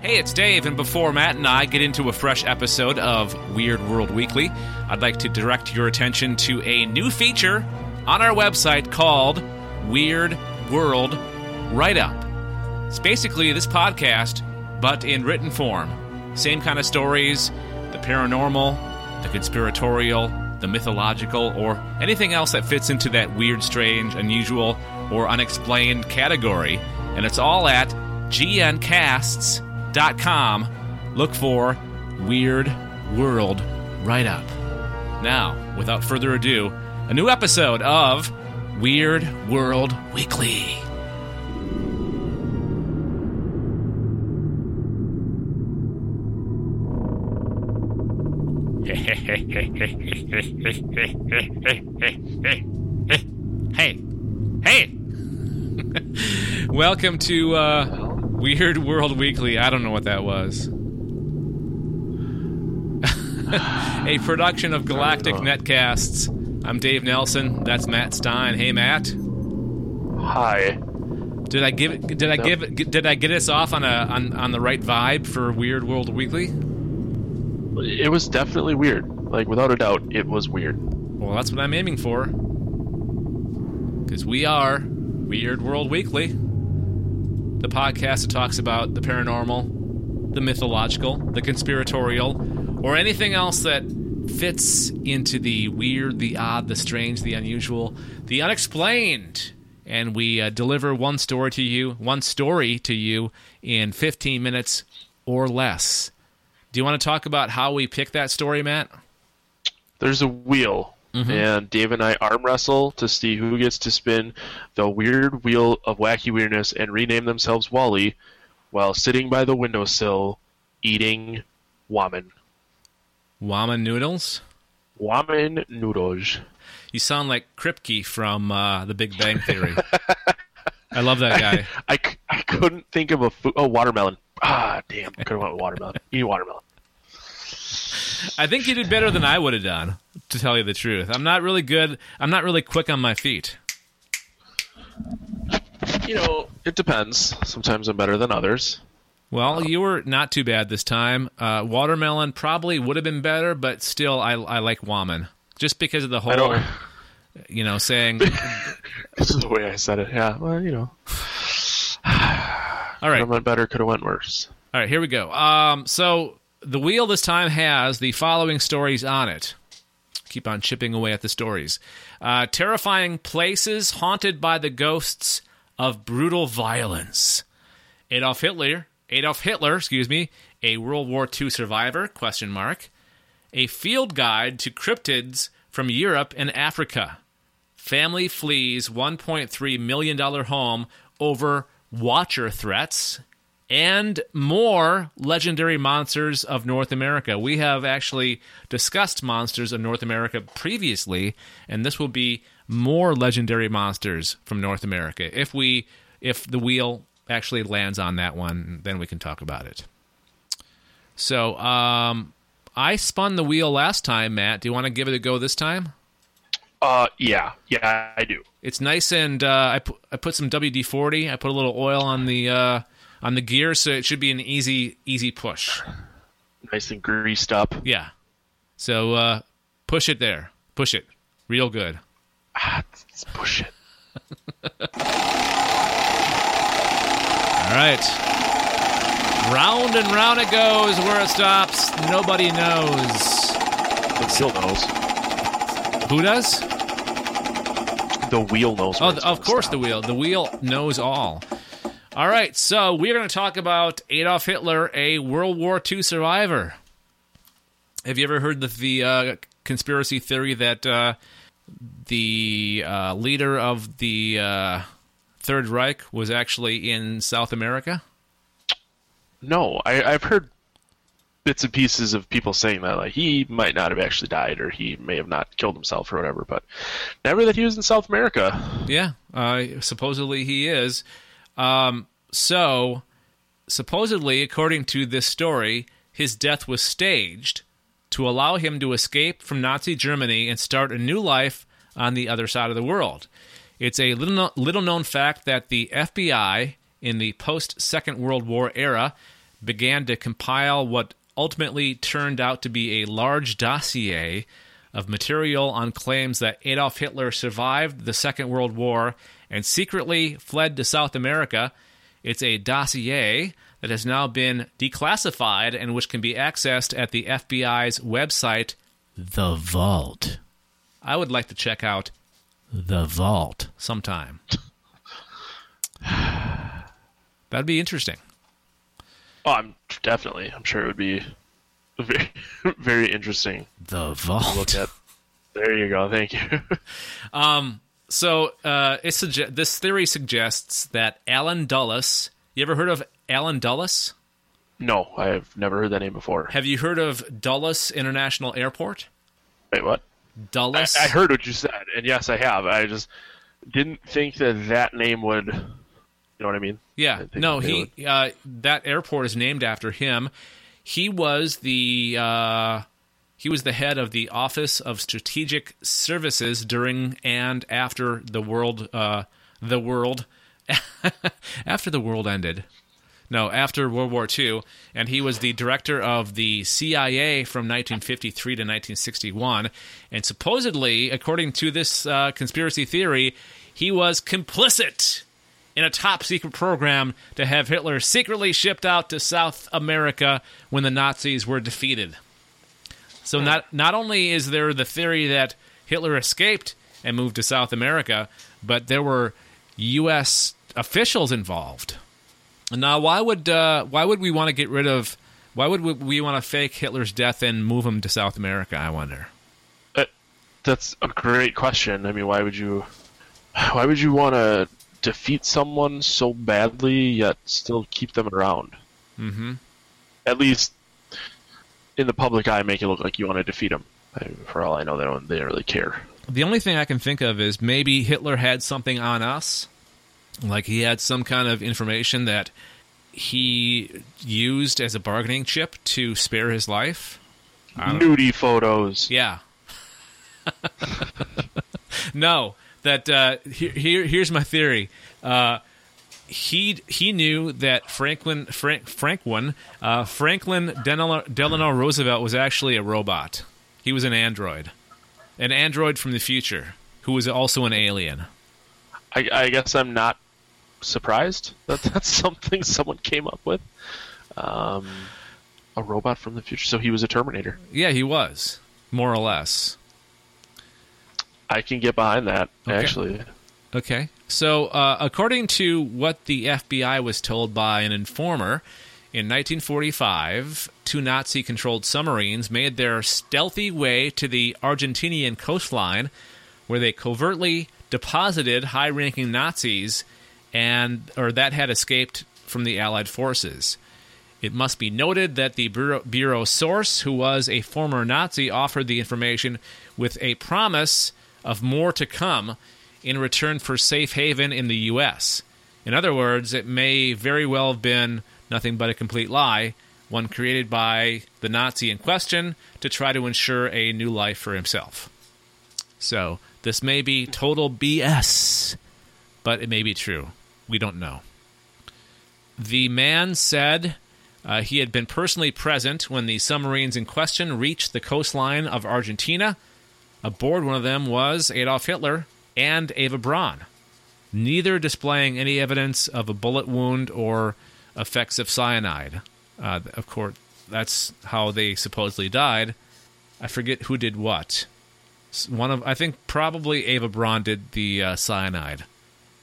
Hey, it's Dave, and before Matt and I get into a fresh episode of Weird World Weekly, I'd like to direct your attention to a new feature on our website called Weird World Write Up. It's basically this podcast, but in written form. Same kind of stories the paranormal, the conspiratorial, the mythological, or anything else that fits into that weird, strange, unusual, or unexplained category. And it's all at gncasts.com. Com look for Weird World right Up. Now, without further ado, a new episode of Weird World Weekly. hey, hey. Welcome to uh, Weird World Weekly. I don't know what that was. a production of Galactic oh. Netcasts. I'm Dave Nelson. That's Matt Stein. Hey, Matt. Hi. Did I give? Did I give? Did I get us off on a on, on the right vibe for Weird World Weekly? It was definitely weird. Like without a doubt, it was weird. Well, that's what I'm aiming for. Because we are Weird World Weekly, the podcast that talks about the paranormal, the mythological, the conspiratorial, or anything else that fits into the weird, the odd, the strange, the unusual, the unexplained. And we uh, deliver one story to you, one story to you in 15 minutes or less. Do you want to talk about how we pick that story, Matt? There's a wheel, and Dave and I arm wrestle to see who gets to spin the weird wheel of wacky weirdness and rename themselves Wally while sitting by the windowsill eating ramen. Wama noodles? Ramen noodles. You sound like Kripke from uh, The Big Bang Theory. I love that guy. I I couldn't think of a food. Oh, watermelon. Ah, damn. Could have went with watermelon. Eat watermelon. I think you did better than I would have done, to tell you the truth. I'm not really good. I'm not really quick on my feet. You know, it depends. Sometimes I'm better than others. Well, you were not too bad this time. Uh, watermelon probably would have been better, but still, I, I like Waman. Just because of the whole, you know, saying, This is the way I said it. Yeah, well, you know. All right. Could have went better, could have went worse. All right, here we go. Um, so the wheel this time has the following stories on it. Keep on chipping away at the stories. Uh, terrifying places haunted by the ghosts of brutal violence. Adolf Hitler, Adolf Hitler, excuse me, a World War II survivor? Question mark. A field guide to cryptids from Europe and Africa. Family flees $1.3 million home over watcher threats and more legendary monsters of North America. We have actually discussed monsters of North America previously, and this will be more legendary monsters from North America. If we if the wheel actually lands on that one, then we can talk about it. So, um I spun the wheel last time, Matt. Do you want to give it a go this time? Uh, yeah, yeah, I do. It's nice and uh, I put I put some WD forty. I put a little oil on the uh, on the gear, so it should be an easy easy push. Nice and greased up. Yeah. So uh, push it there. Push it real good. Ah, let's push it. All right. Round and round it goes. Where it stops, nobody knows. The wheel knows. Who does? The wheel knows. Oh, of course, stop. the wheel. The wheel knows all. All right, so we're going to talk about Adolf Hitler, a World War II survivor. Have you ever heard the, the uh, conspiracy theory that uh, the uh, leader of the uh, Third Reich was actually in South America? No, I, I've heard bits and pieces of people saying that, like he might not have actually died, or he may have not killed himself, or whatever. But never that he was in South America. Yeah, uh, supposedly he is. Um, so, supposedly, according to this story, his death was staged to allow him to escape from Nazi Germany and start a new life on the other side of the world. It's a little, little known fact that the FBI in the post Second World War era began to compile what ultimately turned out to be a large dossier of material on claims that Adolf Hitler survived the Second World War and secretly fled to South America. It's a dossier that has now been declassified and which can be accessed at the FBI's website, The Vault. I would like to check out The Vault sometime. That'd be interesting. Oh, I'm definitely. I'm sure it would be very, very interesting. The Vault. Look at. There you go. Thank you. um. So, uh, it suge- this theory suggests that Allen Dulles. You ever heard of Allen Dulles? no, I've never heard that name before. Have you heard of Dulles International Airport? Wait, what? I, Dulles. I heard what you said, and yes, I have. I just didn't think that that name would. You know what I mean? Yeah, I no, he uh, that airport is named after him. He was the uh, he was the head of the Office of Strategic Services during and after the world uh, the world after the world ended. No, after World War II, and he was the director of the CIA from 1953 to 1961. And supposedly, according to this uh, conspiracy theory, he was complicit in a top secret program to have Hitler secretly shipped out to South America when the Nazis were defeated. So not not only is there the theory that Hitler escaped and moved to South America, but there were U.S. officials involved. Now, why would uh, why would we want to get rid of? Why would we, we want to fake Hitler's death and move him to South America? I wonder. Uh, that's a great question. I mean, why would you? Why would you want to defeat someone so badly yet still keep them around? hmm At least in the public eye, make it look like you want to defeat them. I, for all I know, they don't. They don't really care. The only thing I can think of is maybe Hitler had something on us, like he had some kind of information that he used as a bargaining chip to spare his life. Nudie photos. Yeah. no, that uh, here, here here's my theory. Uh, he he knew that Franklin Frank Franklin uh, Franklin Delano, Delano Roosevelt was actually a robot. He was an android, an android from the future who was also an alien. I, I guess I'm not surprised that that's something someone came up with. Um, a robot from the future. So he was a Terminator. Yeah, he was more or less. I can get behind that. Okay. Actually, Okay. So, uh, according to what the FBI was told by an informer, in 1945, two Nazi controlled submarines made their stealthy way to the Argentinian coastline, where they covertly deposited high ranking Nazis and or that had escaped from the Allied forces. It must be noted that the Bureau, Bureau source, who was a former Nazi, offered the information with a promise of more to come in return for safe haven in the U.S. In other words, it may very well have been nothing but a complete lie, one created by the Nazi in question to try to ensure a new life for himself. So, this may be total BS, but it may be true. We don't know. The man said uh, he had been personally present when the submarines in question reached the coastline of Argentina. Aboard one of them was Adolf Hitler and Eva Braun, neither displaying any evidence of a bullet wound or effects of cyanide. Uh, of course, that's how they supposedly died. I forget who did what. One of I think probably Eva Braun did the uh, cyanide,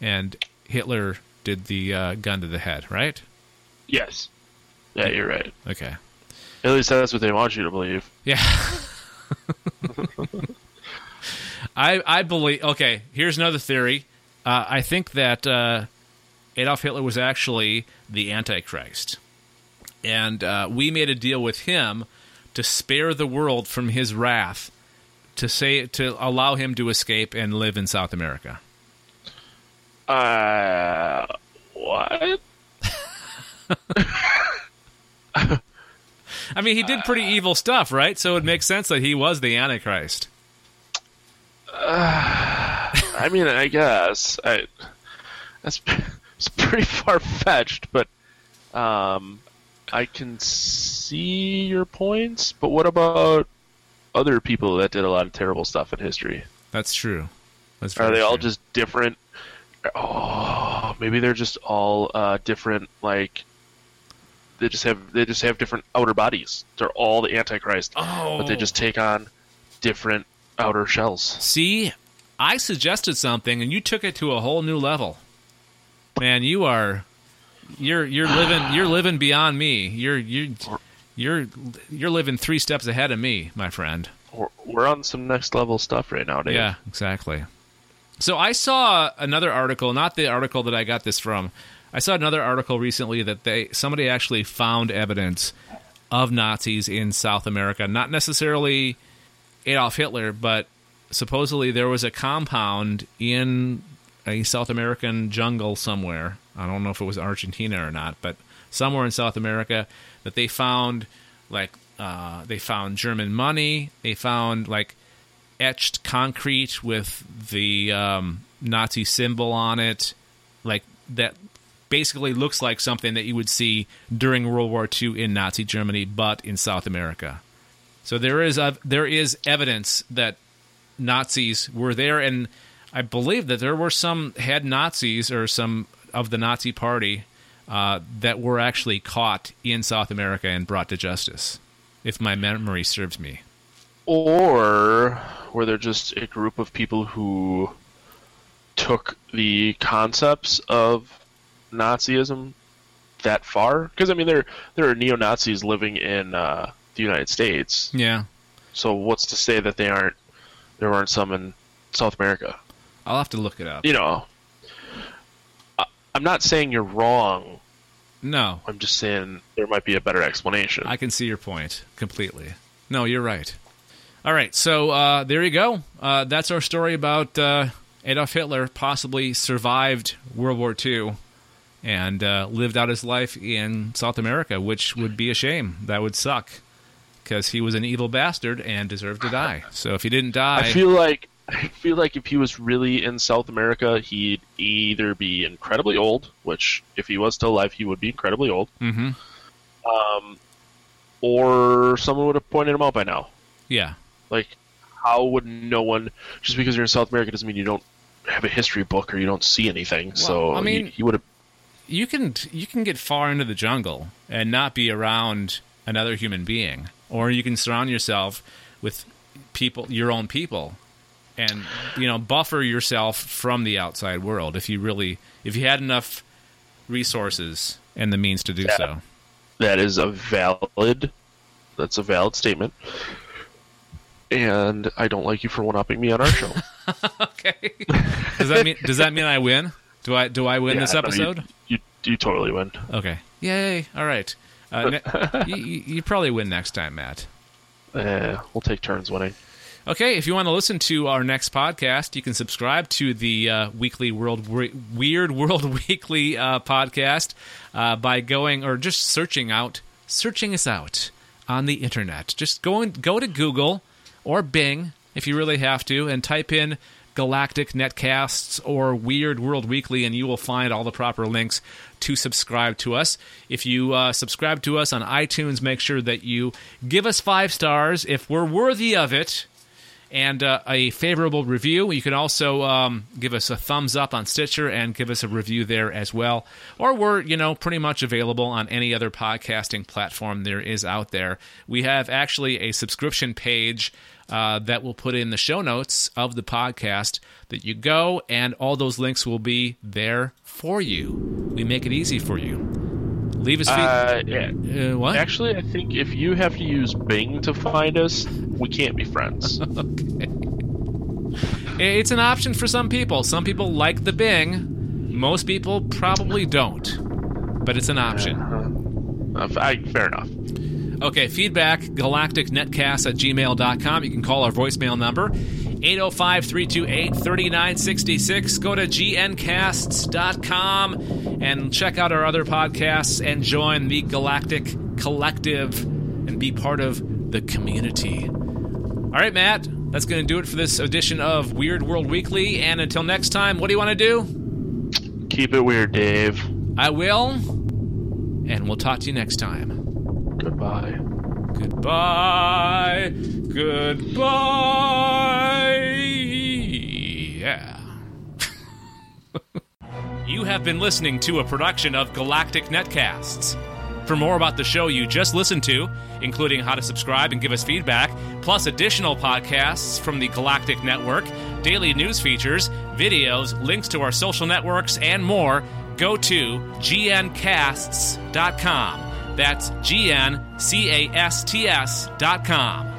and Hitler did the uh, gun to the head. Right? yes. Yeah, you're right. Okay. At least that's what they want you to believe. Yeah. I I believe. Okay, here's another theory. Uh, I think that uh, Adolf Hitler was actually the Antichrist, and uh, we made a deal with him to spare the world from his wrath, to say to allow him to escape and live in South America. Uh, what? I mean, he did pretty evil stuff, right? So it makes sense that he was the Antichrist. I mean, I guess I, that's it's pretty far fetched, but um, I can see your points, but what about other people that did a lot of terrible stuff in history? That's true. That's Are they all just different? Oh, maybe they're just all uh, different. Like they just have they just have different outer bodies. They're all the Antichrist, Oh. but they just take on different outer shells. See, I suggested something and you took it to a whole new level. Man, you are you're you're living you're living beyond me. You're you are you're you're living 3 steps ahead of me, my friend. We're, we're on some next level stuff right now, Dave. Yeah, exactly. So I saw another article, not the article that I got this from. I saw another article recently that they somebody actually found evidence of Nazis in South America, not necessarily Adolf Hitler, but supposedly there was a compound in a South American jungle somewhere. I don't know if it was Argentina or not, but somewhere in South America that they found like uh, they found German money. They found like etched concrete with the um, Nazi symbol on it, like that basically looks like something that you would see during World War II in Nazi Germany, but in South America. So there is a, there is evidence that Nazis were there, and I believe that there were some head Nazis or some of the Nazi Party uh, that were actually caught in South America and brought to justice, if my memory serves me. Or were there just a group of people who took the concepts of Nazism that far? Because I mean, there there are neo Nazis living in uh, the United States. Yeah, So what's to say that they aren't there aren't some in South America? I'll have to look it up. You know, I, I'm not saying you're wrong. No, I'm just saying there might be a better explanation. I can see your point completely. No, you're right. All right, so uh, there you go. Uh, that's our story about uh, Adolf Hitler possibly survived World War II and uh, lived out his life in South America, which would be a shame. That would suck because he was an evil bastard and deserved to die. So if he didn't die, I feel like I feel like if he was really in South America, he'd either be incredibly old, which if he was still alive, he would be incredibly old, Mhm. um, or someone would have pointed him out by now. yeah, Like, how would no one? Just because you're in South America doesn't mean you don't have a history book or you don't see anything. so I mean- he, he would have. you can you can get far into the jungle and not be around another human being, or you can surround yourself with people, your own people, and you know buffer yourself from the outside world if you really if you had enough resources and the means to do Yeah. so. That is a valid. That's a valid statement. And I don't like you for one upping me on our show. Okay. does that mean does that mean I win? Do I do I win Yeah, this no, you- episode? you, you totally win. Okay. Yay! All right. Uh, ne- you, you probably win next time, Matt. Eh, we'll take turns winning. Okay, if you want to listen to our next podcast, you can subscribe to the uh, weekly World Weird World Weekly uh, podcast uh, by going or just searching out, searching us out on the internet. Just go and go to Google or Bing if you really have to, and type in Galactic Netcasts or Weird World Weekly, and you will find all the proper links to subscribe to us. If you uh, subscribe to us on iTunes, make sure that you give us five stars if we're worthy of it and uh, a favorable review. You can also um, give us a thumbs up on Stitcher and give us a review there as well. Or we're, you know, pretty much available on any other podcasting platform there is out there. We have actually a subscription page uh, that we'll put in the show notes of the podcast that you go, and all those links will be there for you. We make it easy for you. Leave us Uh, feed- yeah. uh, what? Actually, I think if you have to use Bing to find us, we can't be friends. It's an option for some people. Some people like the Bing. Most people probably don't. But it's an option. Uh, I, fair enough. Okay, feedback galacticnetcast at gmail.com. You can call our voicemail number 805 328 3966. Go to gncasts.com and check out our other podcasts and join the Galactic Collective and be part of the community. All right, Matt, that's going to do it for this edition of Weird World Weekly. And until next time, what do you want to do? Keep it weird, Dave. I will, and we'll talk to you next time. Goodbye. Goodbye. Goodbye. Yeah. you have been listening to a production of Galactic Netcasts. For more about the show you just listened to, including how to subscribe and give us feedback, plus additional podcasts from the Galactic Network, daily news features, videos, links to our social networks, and more, go to gncasts.com. That's G N C A S T S dot com.